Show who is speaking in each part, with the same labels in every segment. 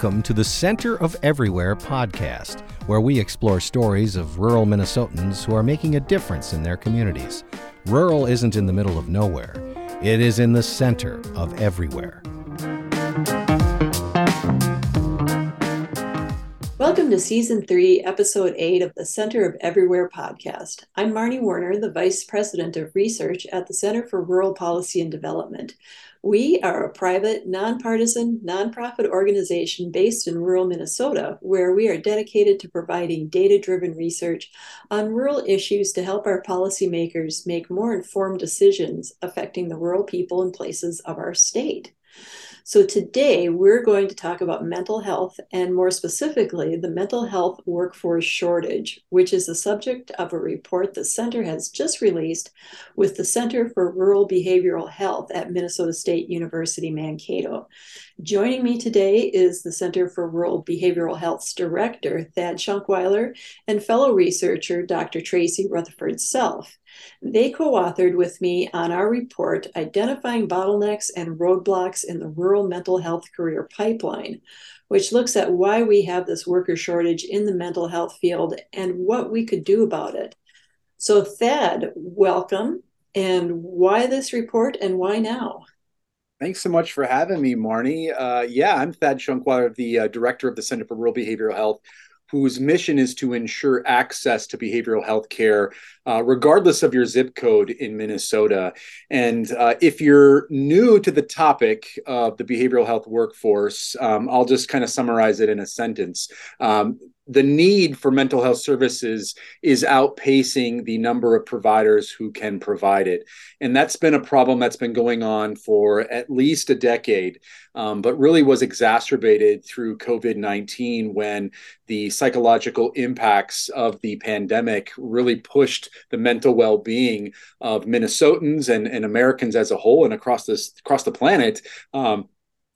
Speaker 1: Welcome to the Center of Everywhere podcast, where we explore stories of rural Minnesotans who are making a difference in their communities. Rural isn't in the middle of nowhere, it is in the center of everywhere.
Speaker 2: Welcome to Season 3, Episode 8 of the Center of Everywhere podcast. I'm Marnie Werner, the Vice President of Research at the Center for Rural Policy and Development. We are a private, nonpartisan, nonprofit organization based in rural Minnesota where we are dedicated to providing data driven research on rural issues to help our policymakers make more informed decisions affecting the rural people and places of our state. So, today we're going to talk about mental health and more specifically, the mental health workforce shortage, which is the subject of a report the center has just released with the Center for Rural Behavioral Health at Minnesota State University Mankato. Joining me today is the Center for Rural Behavioral Health's director, Thad Shunkweiler, and fellow researcher, Dr. Tracie Rutherford Self. They co authored with me on our report, Identifying Bottlenecks and Roadblocks in the Rural Mental Health Career Pipeline, which looks at why we have this worker shortage in the mental health field and what we could do about it. So, Thad, welcome. And why this report and why now?
Speaker 3: Thanks so much for having me, Marnie. Uh, yeah, I'm Thad Shunkweiler, the uh, director of the Center for Rural Behavioral Health whose mission is to ensure access to behavioral health care, uh, regardless of your zip code in Minnesota. And uh, if you're new to the topic of the behavioral health workforce, um, I'll just kind of summarize it in a sentence. Um, the need for mental health services is outpacing the number of providers who can provide it. And that's been a problem that's been going on for at least a decade, um, but really was exacerbated through COVID 19 when the psychological impacts of the pandemic really pushed the mental well being of Minnesotans and, and Americans as a whole and across, this, across the planet um,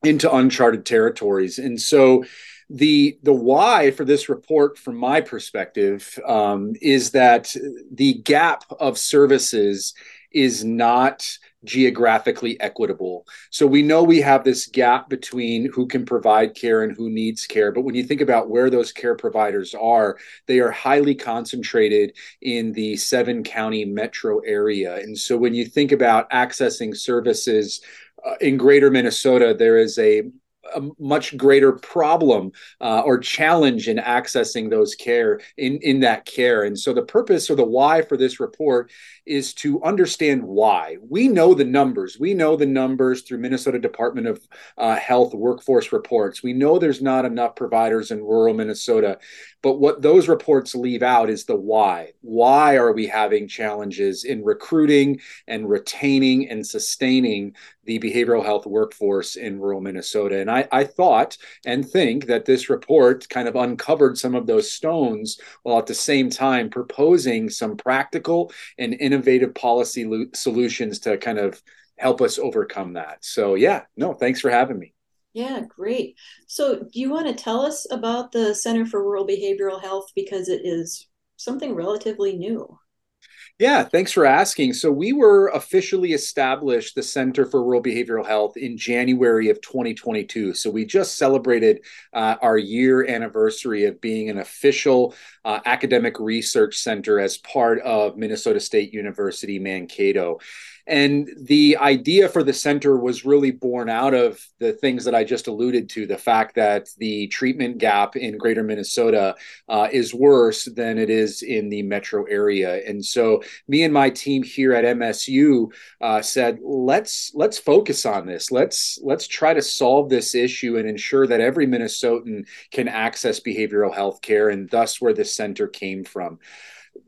Speaker 3: into uncharted territories. And so, the the why for this report from my perspective um, is that the gap of services is not geographically equitable. So we know we have this gap between who can provide care and who needs care. But when you think about where those care providers are, they are highly concentrated in the seven county metro area. And so when you think about accessing services uh, in greater Minnesota, there is a a much greater problem uh, or challenge in accessing those care in in that care. And so the purpose or the why for this report is to understand why. We know the numbers. We know the numbers through minnesota department of uh, health workforce reports. We know there's not enough providers in rural minnesota but what those reports leave out is the why. Why are we having challenges in recruiting and retaining and sustaining the behavioral health workforce in rural Minnesota? And I, I thought and think that this report kind of uncovered some of those stones while at the same time proposing some practical and innovative policy lo- solutions to kind of help us overcome that. So, yeah, no, thanks for having me.
Speaker 2: Yeah, great. So, do you want to tell us about the Center for Rural Behavioral Health because it is something relatively new?
Speaker 3: Yeah, thanks for asking. So, we were officially established the Center for Rural Behavioral Health in January of 2022. So, we just celebrated uh, our year anniversary of being an official uh, academic research center as part of Minnesota State University Mankato. And the idea for the center was really born out of the things that I just alluded to the fact that the treatment gap in greater Minnesota uh, is worse than it is in the metro area. And so, me and my team here at MSU uh, said, let's let's focus on this. Let's let's try to solve this issue and ensure that every Minnesotan can access behavioral health care, and thus where the center came from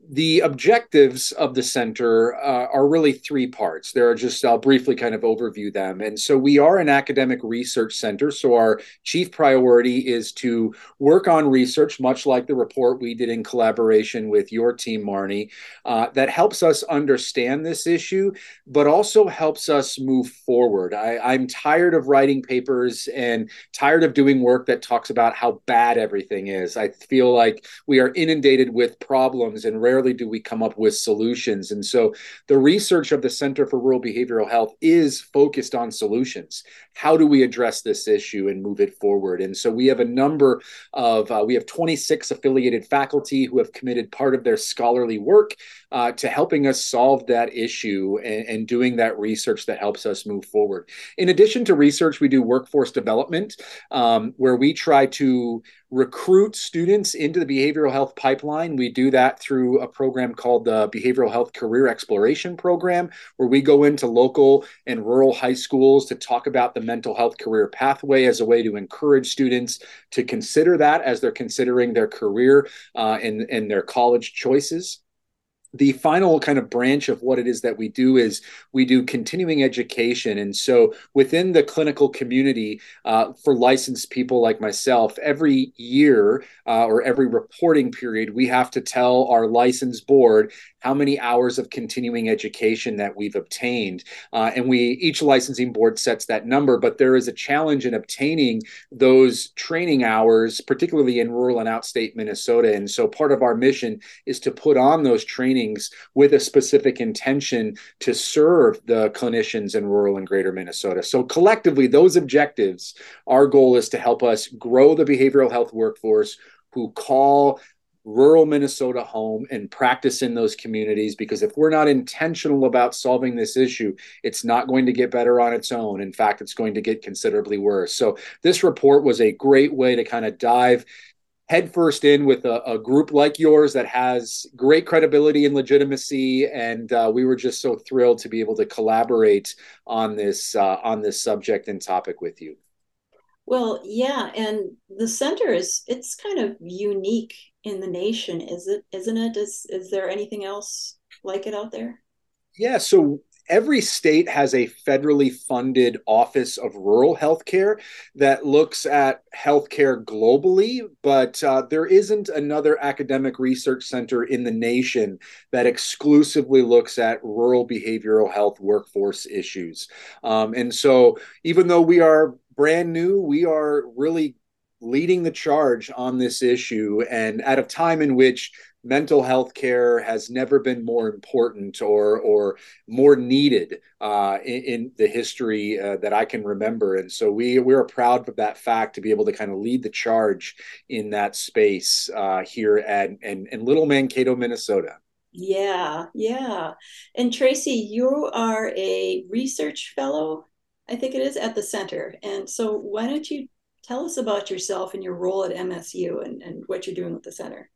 Speaker 3: the objectives of the center uh, are really three parts. There are just, I'll briefly kind of overview them. And so we are an academic research center. So our chief priority is to work on research, much like the report we did in collaboration with your team, Marnie, uh, that helps us understand this issue, but also helps us move forward. I, I'm tired of writing papers and tired of doing work that talks about how bad everything is. I feel like we are inundated with problems and rare rarely do we come up with solutions. And so the research of the Center for Rural Behavioral Health is focused on solutions. How do we address this issue and move it forward? And so we have a number of, uh, we have 26 affiliated faculty who have committed part of their scholarly work uh, to helping us solve that issue and, and doing that research that helps us move forward. In addition to research, we do workforce development um, where we try to recruit students into the behavioral health pipeline. We do that through a program called the Behavioral Health Career Exploration Program, where we go into local and rural high schools to talk about the mental health career pathway as a way to encourage students to consider that as they're considering their career uh, and, and their college choices the final kind of branch of what it is that we do is we do continuing education. And so within the clinical community, uh, for licensed people like myself, every year uh, or every reporting period, we have to tell our license board how many hours of continuing education that we've obtained. Uh, and we each licensing board sets that number, but there is a challenge in obtaining those training hours, particularly in rural and outstate Minnesota. And so part of our mission is to put on those trainings with a specific intention to serve the clinicians in rural and greater Minnesota. So collectively, those objectives, our goal is to help us grow the behavioral health workforce who call rural Minnesota home and practice in those communities because if we're not intentional about solving this issue, it's not going to get better on its own. In fact, it's going to get considerably worse. So, this report was a great way to kind of dive headfirst in with a, a, group like yours that has great credibility and legitimacy and uh, we were just so thrilled to be able to collaborate on this uh, on this subject and topic with you
Speaker 2: well yeah and the center is it's kind of unique in the nation, is it? Isn't it? Is is there anything else like it out there?
Speaker 3: Yeah. So every state has a federally funded office of rural healthcare that looks at healthcare globally, but uh, there isn't another academic research center in the nation that exclusively looks at rural behavioral health workforce issues. Um, and so, even though we are brand new, we are really leading the charge on this issue and at a time in which mental health care has never been more important or or more needed uh, in, in, the history uh, that I can remember. And so we we're proud of that fact to be able to kind of lead the charge in that space uh, here at in, in Little Mankato, Minnesota.
Speaker 2: Yeah, yeah. And Tracie, you are a research fellow, I think it is, at the center. And so why don't you Tell us about yourself and your role at MSU and, and what you're doing with the center.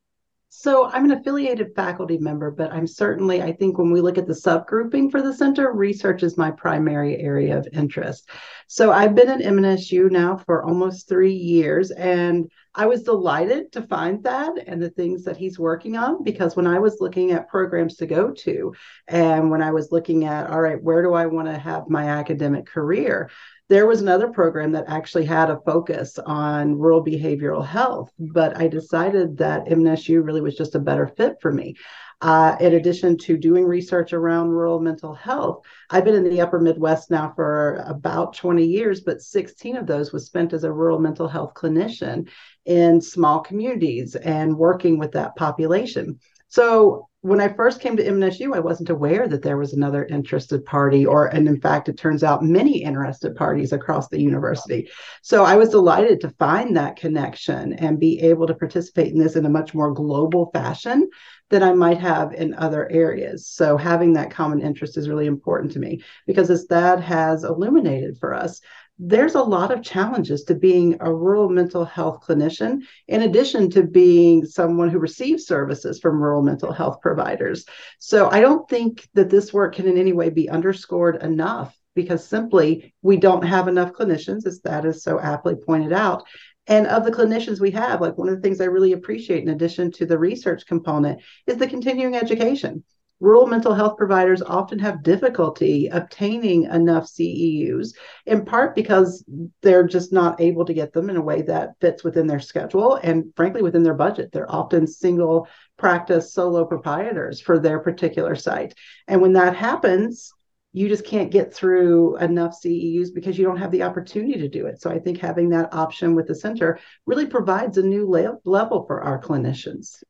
Speaker 4: So I'm an affiliated faculty member, but I'm certainly, I think when we look at the subgrouping for the center, research is my primary area of interest. So I've been at MNSU now for almost three years, and I was delighted to find Thad and the things that he's working on because when I was looking at programs to go to, and when I was looking at, all right, where do I want to have my academic career? There was another program that actually had a focus on rural behavioral health, but I decided that MNSU really was just a better fit for me. Uh, in addition to doing research around rural mental health, I've been in the upper Midwest now for about 20 years, but 16 of those was spent as a rural mental health clinician in small communities and working with that population. So when I first came to MNSU, I wasn't aware that there was another interested party, or and in fact, it turns out many interested parties across the university. So I was delighted to find that connection and be able to participate in this in a much more global fashion than I might have in other areas. So having that common interest is really important to me because as Thad has illuminated for us, there's a lot of challenges to being a rural mental health clinician, in addition to being someone who receives services from rural mental health providers. So I don't think that this work can in any way be underscored enough because simply we don't have enough clinicians, as Thad is so aptly pointed out. And of the clinicians we have, like one of the things I really appreciate, in addition to the research component, is the continuing education rural mental health providers often have difficulty obtaining enough CEUs, in part because they're just not able to get them in a way that fits within their schedule and, frankly, within their budget. They're often single practice solo proprietors for their particular site. And when that happens, you just can't get through enough CEUs because you don't have the opportunity to do it. So I think having that option with the center really provides a new le- level for our clinicians.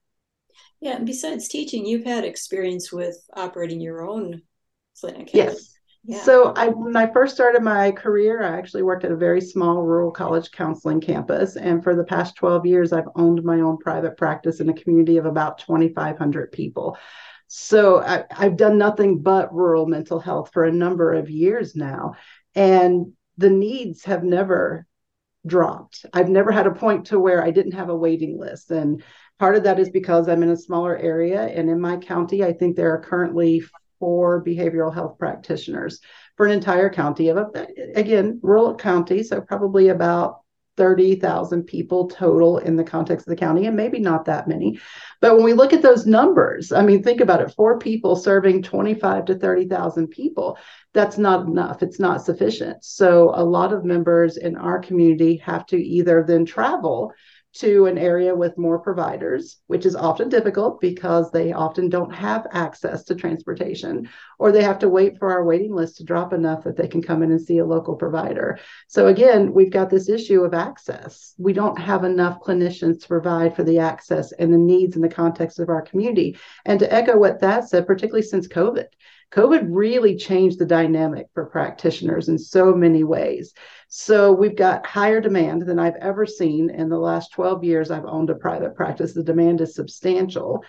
Speaker 2: Yeah, and besides teaching, you've had experience with operating your own clinic.
Speaker 4: Yes. Yeah. So I when I first started my career, I actually worked at a very small rural college counseling campus. And for the past 12 years, I've owned my own private practice in a community of about 2,500 people. So I, I've done nothing but rural mental health for a number of years now. And the needs have never dropped. I've never had a point to where I didn't have a waiting list. And part of that is because I'm in a smaller area. And in my county, I think there are currently four behavioral health practitioners for an entire county of, a, again, rural county. So probably about 30,000 people total in the context of the county, and maybe not that many. But when we look at those numbers, I mean, think about it four people serving 25 to 30,000 people, that's not enough. It's not sufficient. So a lot of members in our community have to either then travel to an area with more providers, which is often difficult because they often don't have access to transportation, or they have to wait for our waiting list to drop enough that they can come in and see a local provider. So, again, we've got this issue of access. We don't have enough clinicians to provide for the access and the needs in the context of our community. And to echo what Thad said, particularly since COVID, COVID really changed the dynamic for practitioners in so many ways. So we've got higher demand than I've ever seen in the last 12 years I've owned a private practice. The demand is substantial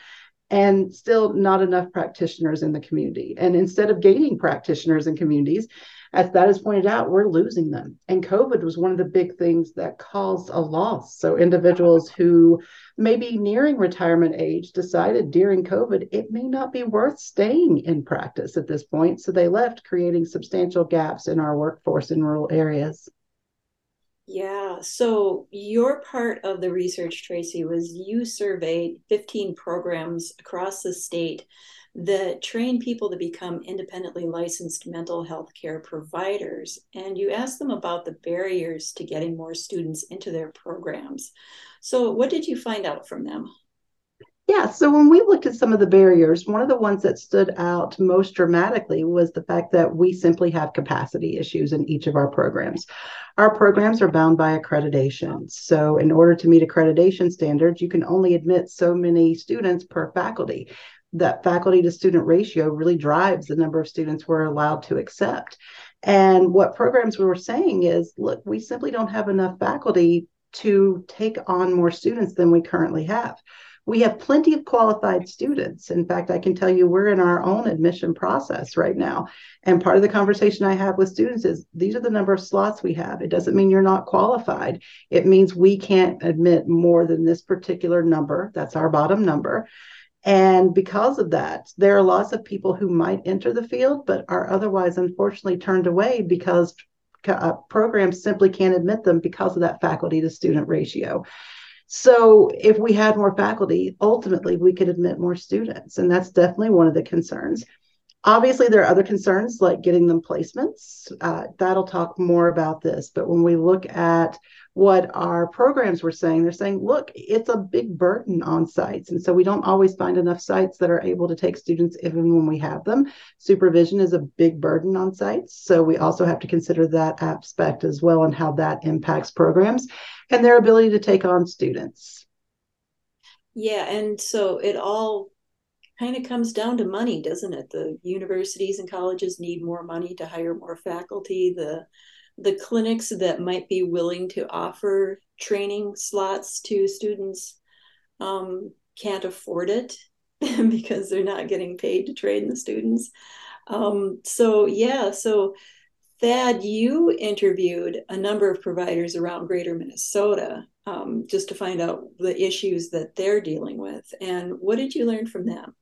Speaker 4: and still not enough practitioners in the community. And instead of gaining practitioners in communities, as Thad is pointed out, we're losing them. And COVID was one of the big things that caused a loss. So individuals who may be nearing retirement age decided during COVID it may not be worth staying in practice at this point. So they left, creating substantial gaps in our workforce in rural areas.
Speaker 2: Yeah. So your part of the research, Tracie, was you surveyed 15 programs across the state that train people to become independently licensed mental health care providers. And you asked them about the barriers to getting more students into their programs. So, what did you find out from them?
Speaker 4: Yeah, so when we looked at some of the barriers, one of the ones that stood out most dramatically was the fact that we simply have capacity issues in each of our programs. Our programs are bound by accreditation. So, in order to meet accreditation standards, you can only admit so many students per faculty that faculty to student ratio really drives the number of students we're allowed to accept. And what programs we were saying is, look, we simply don't have enough faculty to take on more students than we currently have. We have plenty of qualified students. In fact, I can tell you we're in our own admission process right now. And part of the conversation I have with students is these are the number of slots we have. It doesn't mean you're not qualified, it means we can't admit more than this particular number. That's our bottom number. And because of that, there are lots of people who might enter the field, but are otherwise unfortunately turned away because uh, programs simply can't admit them because of that faculty to student ratio. So, if we had more faculty, ultimately we could admit more students. And that's definitely one of the concerns. Obviously, there are other concerns like getting them placements. Uh, Thad'll talk more about this. But when we look at what our programs were saying. They're saying, look, it's a big burden on sites. And so we don't always find enough sites that are able to take students even when we have them. Supervision is a big burden on sites. So we also have to consider that aspect as well and how that impacts programs and their ability to take on students.
Speaker 2: Yeah. And so it all kind of comes down to money, doesn't it? The universities and colleges need more money to hire more faculty. The the clinics that might be willing to offer training slots to students um, can't afford it because they're not getting paid to train the students. Um, so, yeah, so Thad, you interviewed a number of providers around greater Minnesota um, just to find out the issues that they're dealing with. And what did you learn from them?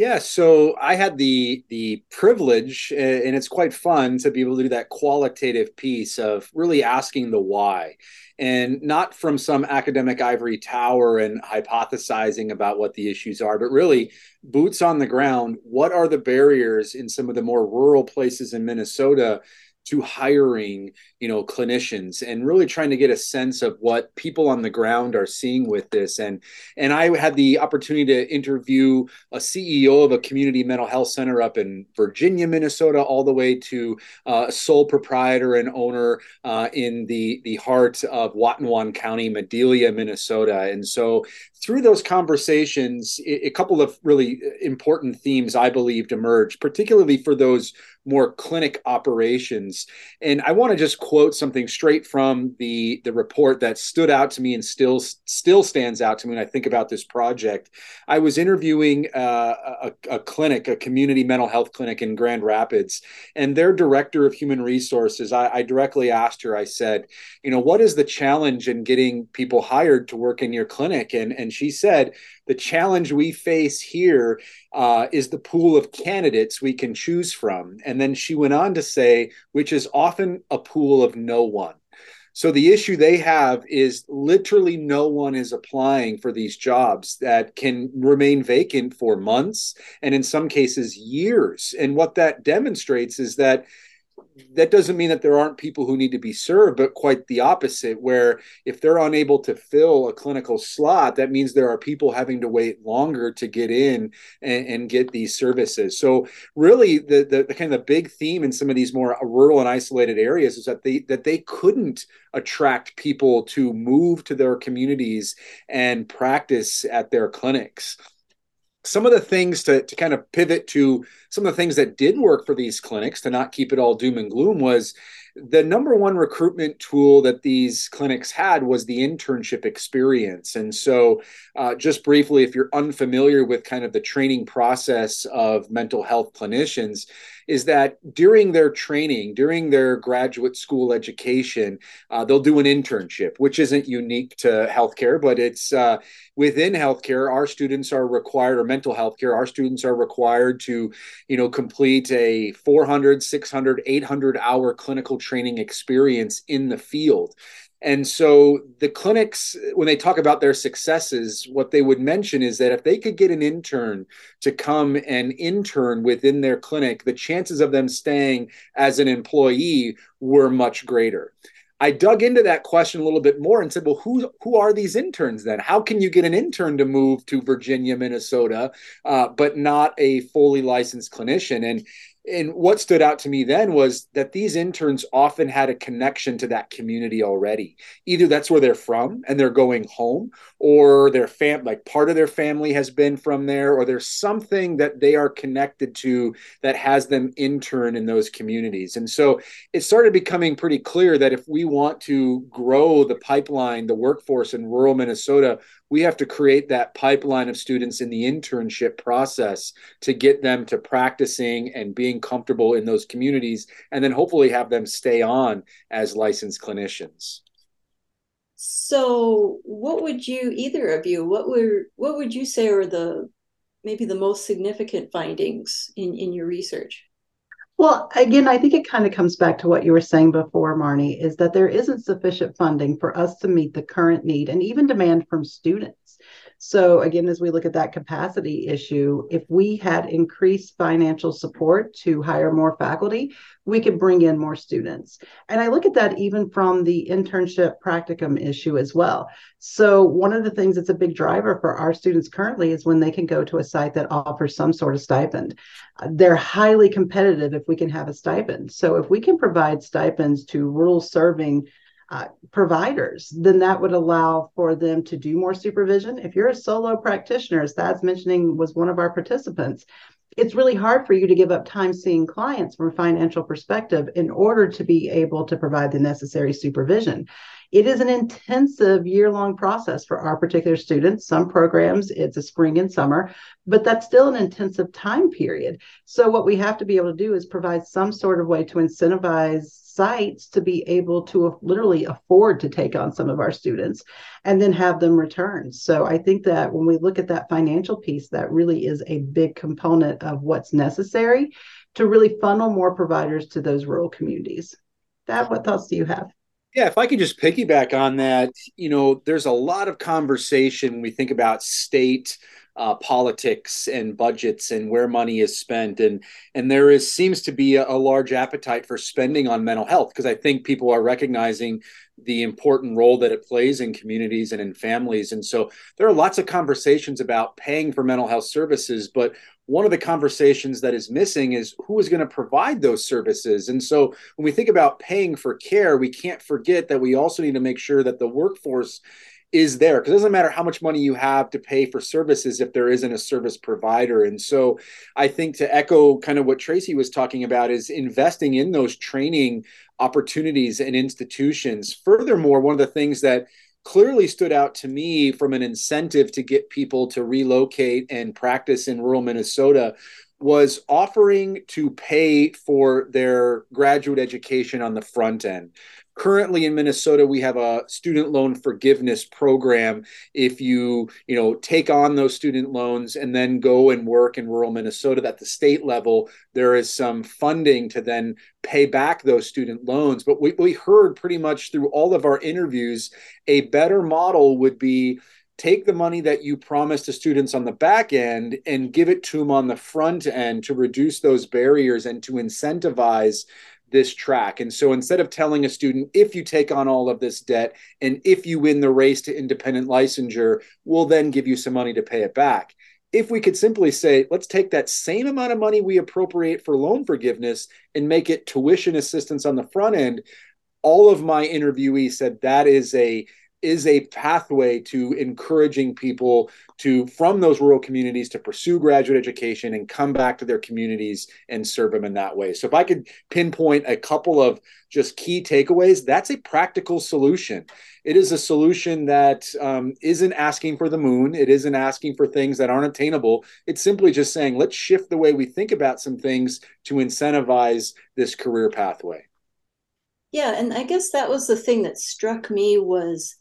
Speaker 3: Yeah, so I had the the privilege, and it's quite fun to be able to do that qualitative piece of really asking the why, and not from some academic ivory tower and hypothesizing about what the issues are, but really boots on the ground. What are the barriers in some of the more rural places in Minnesota to hiring you know clinicians and really trying to get a sense of what people on the ground are seeing with this. And and i had the opportunity to interview a ceo of a community mental health center up in virginia minnesota all the way to uh, sole proprietor and owner uh, in the the heart of watonwan county madelia minnesota. And so through those conversations, a couple of really important themes I believed emerged, particularly for those more clinic operations. And I want to just quote something straight from the, the report that stood out to me and still still stands out to me when I think about this project. I was interviewing uh, a, a clinic, a community mental health clinic in Grand Rapids, and their director of human resources. I, I directly asked her. I said, you know, what is the challenge in getting people hired to work in your clinic? And and she said, the challenge we face here uh, is the pool of candidates we can choose from. And then she went on to say, which is often a pool of no one. So the issue they have is literally no one is applying for these jobs that can remain vacant for months and in some cases years. And what that demonstrates is that that doesn't mean that there aren't people who need to be served, but quite the opposite, where if they're unable to fill a clinical slot, that means there are people having to wait longer to get in and, and get these services. So really the, the, the kind of the big theme in some of these more rural and isolated areas is that they that they couldn't attract people to move to their communities and practice at their clinics some of the things to, to kind of pivot to some of the things that did work for these clinics to not keep it all doom and gloom was the number one recruitment tool that these clinics had was the internship experience. And so, uh, just briefly, if you're unfamiliar with kind of the training process of mental health clinicians, is that during their training, during their graduate school education, uh, they'll do an internship, which isn't unique to healthcare, but it's uh, within healthcare. Our students are required, or mental health care, our students are required to, you know, complete a 400, 600, 800 hour clinical training experience in the field. And so the clinics, when they talk about their successes, what they would mention is that if they could get an intern to come and intern within their clinic, the chances of them staying as an employee were much greater. I dug into that question a little bit more and said, well, who who are these interns then? How can you get an intern to move to Virginia, Minnesota, uh, but not a fully licensed clinician? And and what stood out to me then was that these interns often had a connection to that community already. Either that's where they're from and they're going home or their fam like part of their family has been from there or there's something that they are connected to that has them intern in those communities. And so it started becoming pretty clear that if we want to grow the pipeline the workforce in rural minnesota we have to create that pipeline of students in the internship process to get them to practicing and being comfortable in those communities and then hopefully have them stay on as licensed clinicians.
Speaker 2: So what would you either of you what were what would you say are the maybe the most significant findings in in your research
Speaker 4: well, again, I think it kind of comes back to what you were saying before, Marnie, is that there isn't sufficient funding for us to meet the current need and even demand from students. So, again, as we look at that capacity issue, if we had increased financial support to hire more faculty, we could bring in more students. And I look at that even from the internship practicum issue as well. So, one of the things that's a big driver for our students currently is when they can go to a site that offers some sort of stipend. They're highly competitive if we can have a stipend. So, if we can provide stipends to rural serving uh, providers, then that would allow for them to do more supervision. If you're a solo practitioner, as Thad's mentioning was one of our participants, it's really hard for you to give up time seeing clients from a financial perspective in order to be able to provide the necessary supervision. It is an intensive year long process for our particular students. Some programs, it's a spring and summer, but that's still an intensive time period. So, what we have to be able to do is provide some sort of way to incentivize sites to be able to literally afford to take on some of our students and then have them return. So I think that when we look at that financial piece, that really is a big component of what's necessary to really funnel more providers to those rural communities. Thad what thoughts do you have?
Speaker 3: Yeah, if I could just piggyback on that, you know, there's a lot of conversation when we think about state uh, politics and budgets and where money is spent and and there is seems to be a, a large appetite for spending on mental health because I think people are recognizing the important role that it plays in communities and in families and so there are lots of conversations about paying for mental health services but one of the conversations that is missing is who is going to provide those services. And so when we think about paying for care, we can't forget that we also need to make sure that the workforce is there because it doesn't matter how much money you have to pay for services if there isn't a service provider. And so I think to echo kind of what Tracie was talking about is investing in those training opportunities and institutions. Furthermore, one of the things that clearly stood out to me from an incentive to get people to relocate and practice in rural Minnesota was offering to pay for their graduate education on the front end currently in minnesota we have a student loan forgiveness program. If you you know take on those student loans and then go and work in rural minnesota at the state level there is some funding to then pay back those student loans. But we, we heard pretty much through all of our interviews a better model would be take the money that you promised to students on the back end and give it to them on the front end to reduce those barriers and to incentivize this track. And so instead of telling a student, if you take on all of this debt and if you win the race to independent licensure, we'll then give you some money to pay it back. If we could simply say, let's take that same amount of money we appropriate for loan forgiveness and make it tuition assistance on the front end, all of my interviewees said that is a is a pathway to encouraging people to from those rural communities to pursue graduate education and come back to their communities and serve them in that way. So if i could pinpoint a couple of just key takeaways that's a practical solution. It is a solution that um, not asking for the moon. It isn't asking for things that aren't attainable. It's simply just saying let's shift the way we think about some things to incentivize this career pathway.
Speaker 2: Yeah and i guess that was the thing that struck me was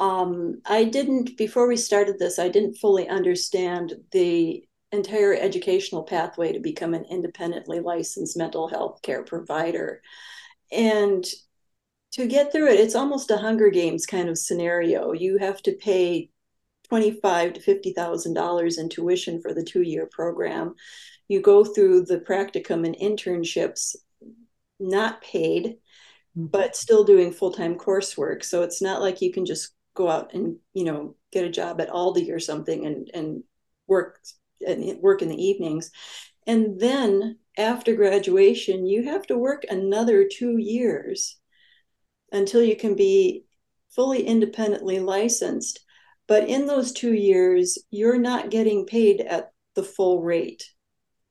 Speaker 2: um, I didn't, before we started this, I didn't fully understand the entire educational pathway to become an independently licensed mental health care provider. And to get through it, it's almost a Hunger Games kind of scenario. You have to pay twenty-five to fifty thousand dollars in tuition for the two-year program. You go through the practicum and internships, not paid, mm-hmm. but still doing full-time coursework. So it's not like you can just go out and you know get a job at Aldi or something and and work and work in the evenings. And then after graduation you have to work another 2 years until you can be fully independently licensed. But in those 2 years you're not getting paid at the full rate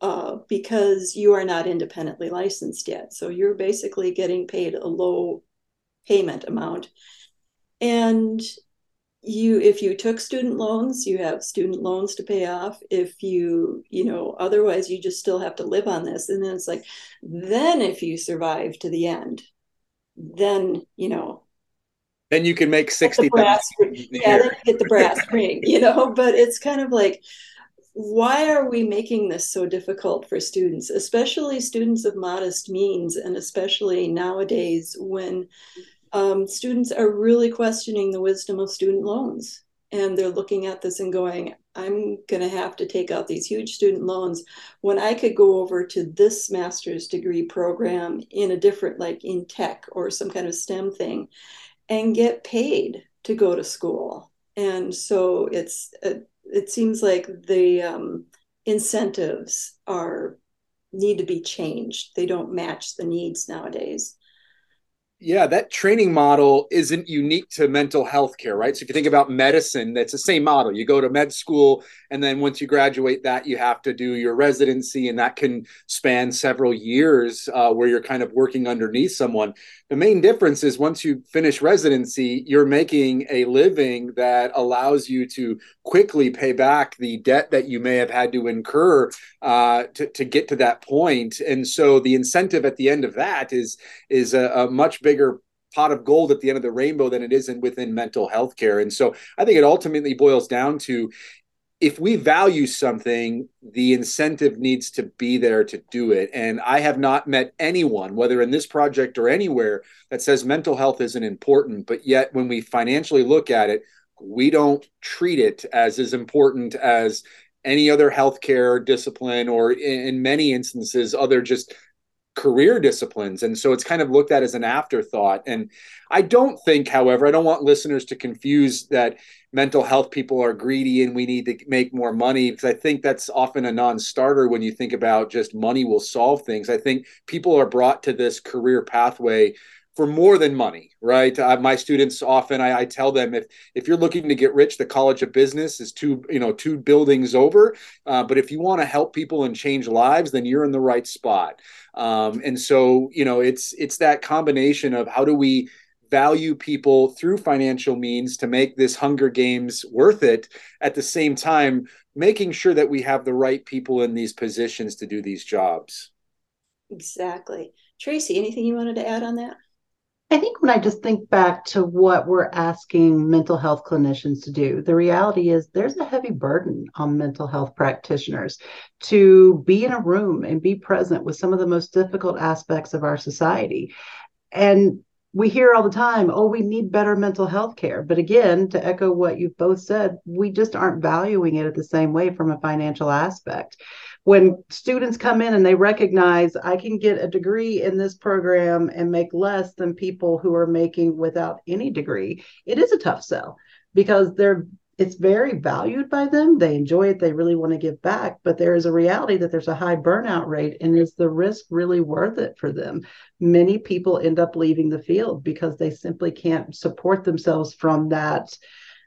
Speaker 2: uh, because you are not independently licensed yet. So you're basically getting paid a low payment amount and you if you took student loans you have student loans to pay off. If you you know otherwise you just still have to live on this. And then it's like then if you survive to the end then you know.
Speaker 3: Then you can make 60
Speaker 2: brass, yeah then you get the brass ring you know. But it's kind of like why are we making this so difficult for students especially students of modest means and especially nowadays when um, students are really questioning the wisdom of student loans. And they're looking at this and going, I'm going to have to take out these huge student loans when I could go over to this master's degree program in a different, like in tech or some kind of STEM thing, and get paid to go to school. And so it's, it, it seems like the um, incentives are need to be changed. They don't match the needs nowadays.
Speaker 3: Yeah, that training model isn't unique to mental health care, right? So if you think about medicine, that's the same model. You go to med school, and then once you graduate that, you have to do your residency, and that can span several years uh, where you're kind of working underneath someone. The main difference is once you finish residency, you're making a living that allows you to quickly pay back the debt that you may have had to incur uh, to, to get to that point. And so the incentive at the end of that is is a, a much bigger pot of gold at the end of the rainbow than it is in, within mental health care. And so I think it ultimately boils down to if we value something, the incentive needs to be there to do it. And I have not met anyone, whether in this project or anywhere, that says mental health isn't important. But yet, when we financially look at it, we don't treat it as as important as any other healthcare discipline or in, in many instances other just career disciplines. And so it's kind of looked at as an afterthought. And i don't think however i don't want listeners to confuse that mental health people are greedy and we need to make more money because i think that's often a non-starter when you think about just money will solve things. I think people are brought to this career pathway for more than money, right? My students often I, I, tell them if if you're looking to get rich, the College of Business is two you know two buildings over. Uh, but if you want to help people and change lives, then you're in the right spot. Um, and so you know it's it's that combination of how do we value people through financial means to make this Hunger Games worth it. At the same time, making sure that we have the right people in these positions to do these jobs.
Speaker 2: Exactly. Tracie, anything you wanted to add on that?
Speaker 4: I think when I just think back to what we're asking mental health clinicians to do, the reality is there's a heavy burden on mental health practitioners to be in a room and be present with some of the most difficult aspects of our society. And we hear all the time, oh, we need better mental health care. But again, to echo what you've both said, we just aren't valuing it at the same way from a financial aspect when students come in and they recognize I can get a degree in this program and make less than people who are making without any degree, it is a tough sell because they're it's very valued by them. They enjoy it. They really want to give back, but there is a reality that there's a high burnout rate. And is the risk really worth it for them? Many people end up leaving the field because they simply can't support themselves from that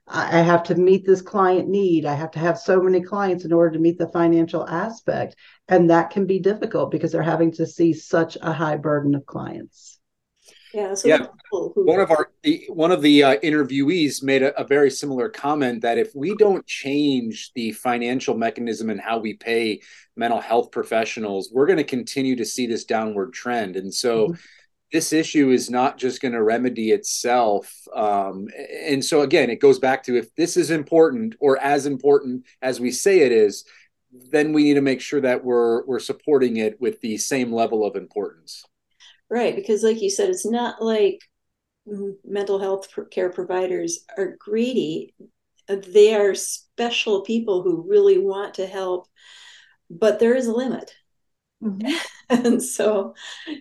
Speaker 4: I have to meet this client need. I have to have so many clients in order to meet the financial aspect. And that can be difficult because they're having to see such a high burden of clients.
Speaker 3: Yeah. So yeah. One of our one of the uh, interviewees made a, a, very similar comment that if we don't change the financial mechanism and how we pay mental health professionals, we're going to continue to see this downward trend. And so. Mm-hmm this issue is not just going to remedy itself. Um, and so, again, it goes back to if this is important or as important as we say it is, then we need to make sure that we're we're supporting it with the same level of importance.
Speaker 2: Right, because like you said, it's not like mental health care providers are greedy. They are special people who really want to help, but there is a limit Mm-hmm. and so,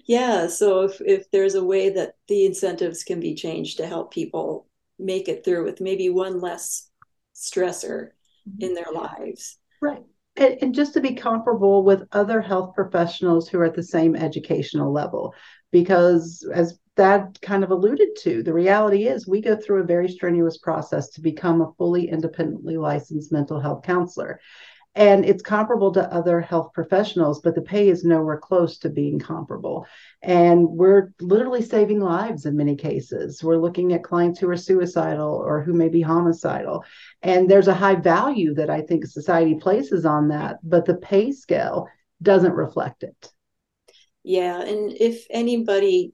Speaker 2: yeah, so if, if there's a way that the incentives can be changed to help people make it through with maybe one less stressor mm-hmm. in their lives.
Speaker 4: Right. And, and, just to be comparable with other health professionals who are at the same educational level, because as Thad kind of alluded to, the reality is we go through a very strenuous process to become a fully independently licensed mental health counselor. And it's comparable to other health professionals but the pay is nowhere close to being comparable. And we're literally saving lives in many cases. We're looking at clients who are suicidal or who may be homicidal. And there's a high value that i think society places on that but the pay scale doesn't reflect it
Speaker 2: yeah and if anybody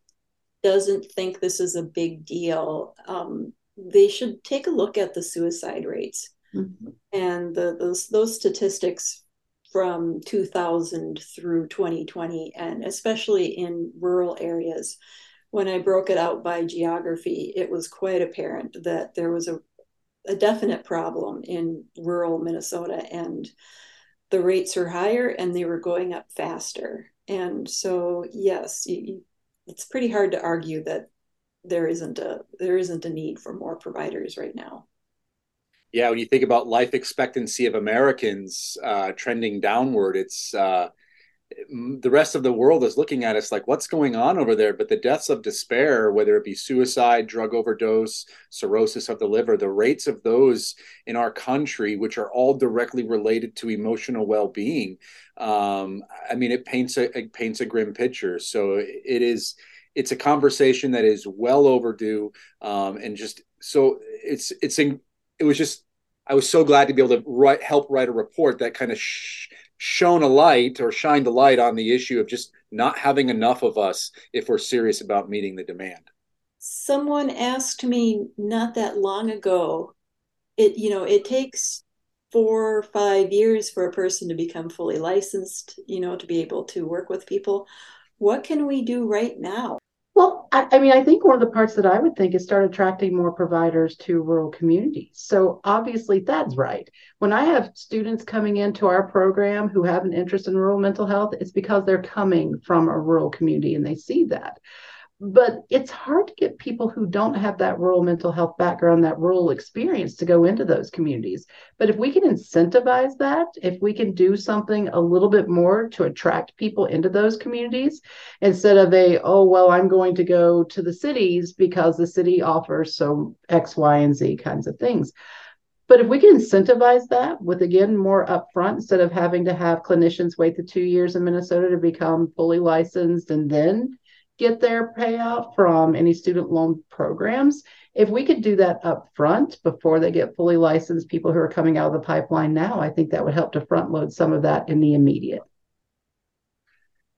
Speaker 2: doesn't think this is a big deal um, they should take a look at the suicide rates Mm-hmm. And the, those those statistics from 2000 through 2020, and especially in rural areas, when I broke it out by geography, it was quite apparent that there was a, a definite problem in rural Minnesota, and the rates are higher and they were going up faster. And so, yes, you, it's pretty hard to argue that there isn't a there isn't a need for more providers right now
Speaker 3: yeah, when you think about life expectancy of Americans uh, trending downward, it's uh, the rest of the world is looking at us like, what's going on over there? But the deaths of despair, whether it be suicide, drug overdose, cirrhosis of the liver, the rates of those in our country, which are all directly related to emotional well-being, um, I mean, it paints a it paints a grim picture. So it is it's a conversation that is well overdue, um, and just so it's it's in, it was just I was so glad to be able to write, help write a report that kind of sh- shone a light or shined a light on the issue of just not having enough of us if we're serious about meeting the demand.
Speaker 2: Someone asked me not that long ago. It you know it takes four or five years for a person to become fully licensed. You know to be able to work with people. What can we do right now?
Speaker 4: Well, I, I, mean, I think one of the parts that I would think is start attracting more providers to rural communities. So obviously, that's right. When I have students coming into our program who have an interest in rural mental health, it's because they're coming from a rural community and they see that but it's hard to get people who don't have that rural mental health background, that rural experience to go into those communities. But if we can incentivize that, if we can do something a little bit more to attract people into those communities instead of a, oh, well, I'm going to go to the cities because the city offers so X, Y, and Z kinds of things. But if we can incentivize that with again more upfront instead of having to have clinicians wait the two years in Minnesota to become fully licensed and then get their payout from any student loan programs. If we could do that up front before they get fully licensed, people who are coming out of the pipeline now, I think that would help to front load some of that in the immediate.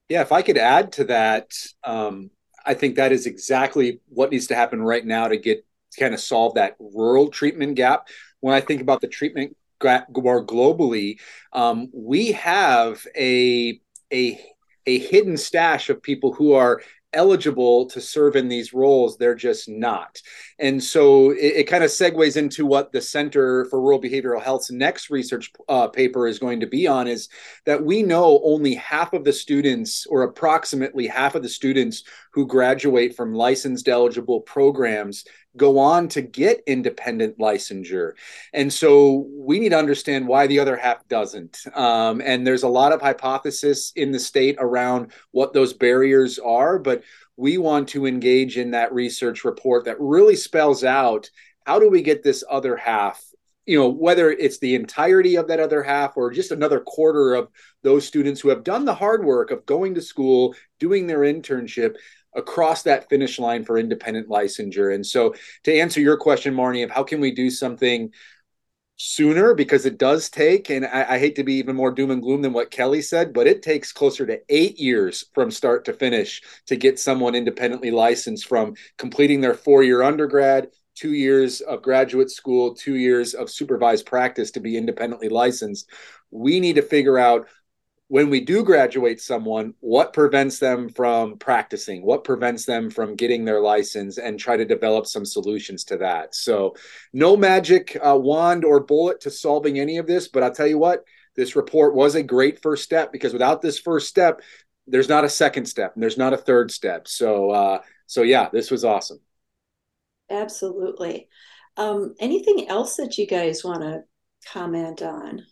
Speaker 3: Yeah, if I could add to that, um, I think that is exactly what needs to happen right now to get kind of solve that rural treatment gap. When I think about the treatment gap more globally, um, we have a a a hidden stash of people who are eligible to serve in these roles they're just not. And so it, it kind of segues into what the center for rural behavioral health's next research uh, paper is going to be on is that we know only half of the students or approximately half of the students who graduate from licensed eligible programs go on to get independent licensure. And so we need to understand why the other half doesn't. Um, and there's a lot of hypothesis in the state around what those barriers are, but we want to engage in that research report that really spells out how do we get this other half you know whether it's the entirety of that other half or just another quarter of those students who have done the hard work of going to school doing their internship across that finish line for independent licensure. And so, to answer your question, Marnie, of how can we do something sooner because it does take, and I, I, hate to be even more doom and gloom than what Kelly said, but it takes closer to eight years from start to finish to get someone independently licensed from completing their four year undergrad. Two years of graduate school, two years of supervised practice to be independently licensed. We need to figure out when we do graduate someone, what prevents them from practicing? What prevents them from getting their license and try to develop some solutions to that? So, no magic uh, wand or bullet to solving any of this, but I'll tell you what, this report was a great first step because without this first step, there's not a second step and there's not a third step. So, uh, so yeah, this was awesome.
Speaker 2: Absolutely. Um, anything else that you guys want to comment on?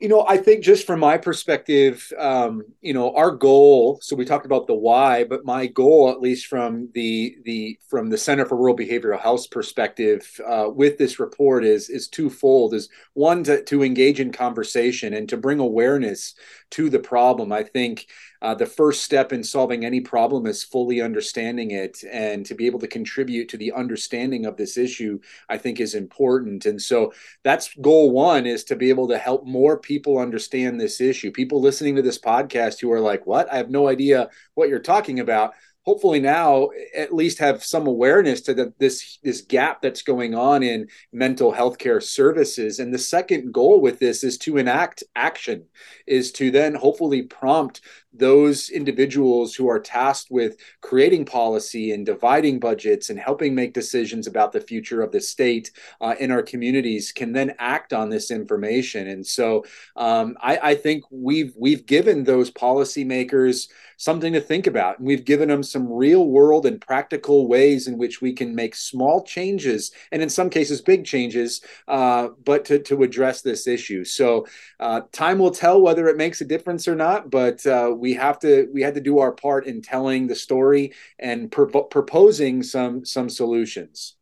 Speaker 3: You know i think just from my perspective um, you know our goal so we talked about the why but my goal at least from the the from the center for rural behavioral health perspective uh, with this report is is twofold is one to, to engage in conversation and to bring awareness to the problem. I think uh, the first step in solving any problem is fully understanding it and to be able to contribute to the understanding of this issue i think is important. And so that's goal one is to be able to help more people understand this issue. People listening to this podcast who are like what? I have no idea what you're talking about. Hopefully now at least have some awareness to the, this this gap that's going on in mental health care services. And the second goal with this is to enact action is to then hopefully prompt those individuals who are tasked with creating policy and dividing budgets and helping make decisions about the future of the state uh, in our communities can then act on this information. And so um, I, I, think we've we've given those policymakers something to think about, and we've given them some real world and practical ways in which we can make small changes, and in some cases big changes, uh, but to to address this issue. So uh, time will tell whether it makes a difference or not, but uh, we have to we had to do our part in telling the story and pro- proposing some some solutions.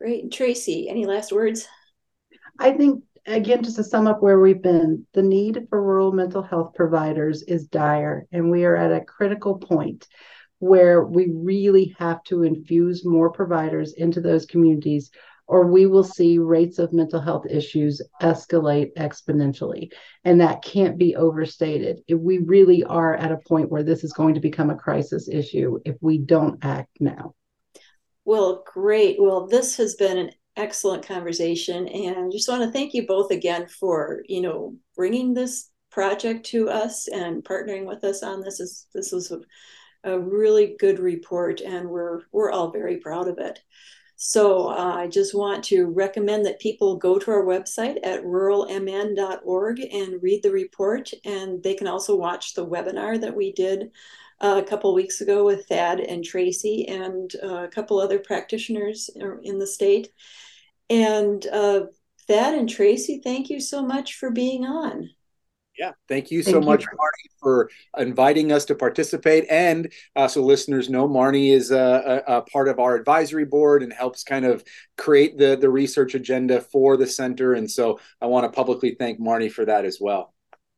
Speaker 2: Great, and Tracie. Any last words?
Speaker 4: I think again, just to sum up where we've been, the need for rural mental health providers is dire, and we are at a critical point where we really have to infuse more providers into those communities or we will see rates of mental health issues escalate exponentially. And that can't be overstated. If we really are at a point where this is going to become a crisis issue if we don't act now.
Speaker 2: Well, great. Well, this has been an excellent conversation and just want to thank you both again for, you know, bringing this project to us and partnering with us on this is this was a really good report, and we're we're all very proud of it. So uh, I just want to recommend that people go to our website at ruralmn.org and read the report. And they can also watch the webinar that we did uh, a couple weeks ago with Thad and Tracie and uh, a couple other practitioners in the state. And uh, Thad and Tracie, thank you so much for being on.
Speaker 3: Yeah, thank you so thank much, you. Marnie, for inviting us to participate. And uh, so listeners know, Marnie is a, a, a, part of our advisory board and helps kind of create the, the research agenda for the center. And so I want to publicly thank Marnie for that as well.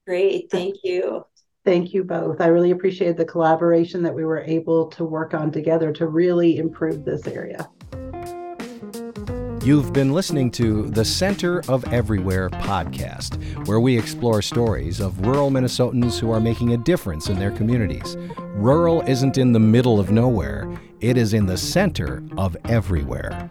Speaker 2: Great, thank you.
Speaker 4: Thank you both. I really appreciate the collaboration that we were able to work on together to really improve this area.
Speaker 1: You've been listening to the Center of Everywhere podcast, where we explore stories of rural Minnesotans who are making a difference in their communities. Rural isn't in the middle of nowhere, it is in the center of everywhere.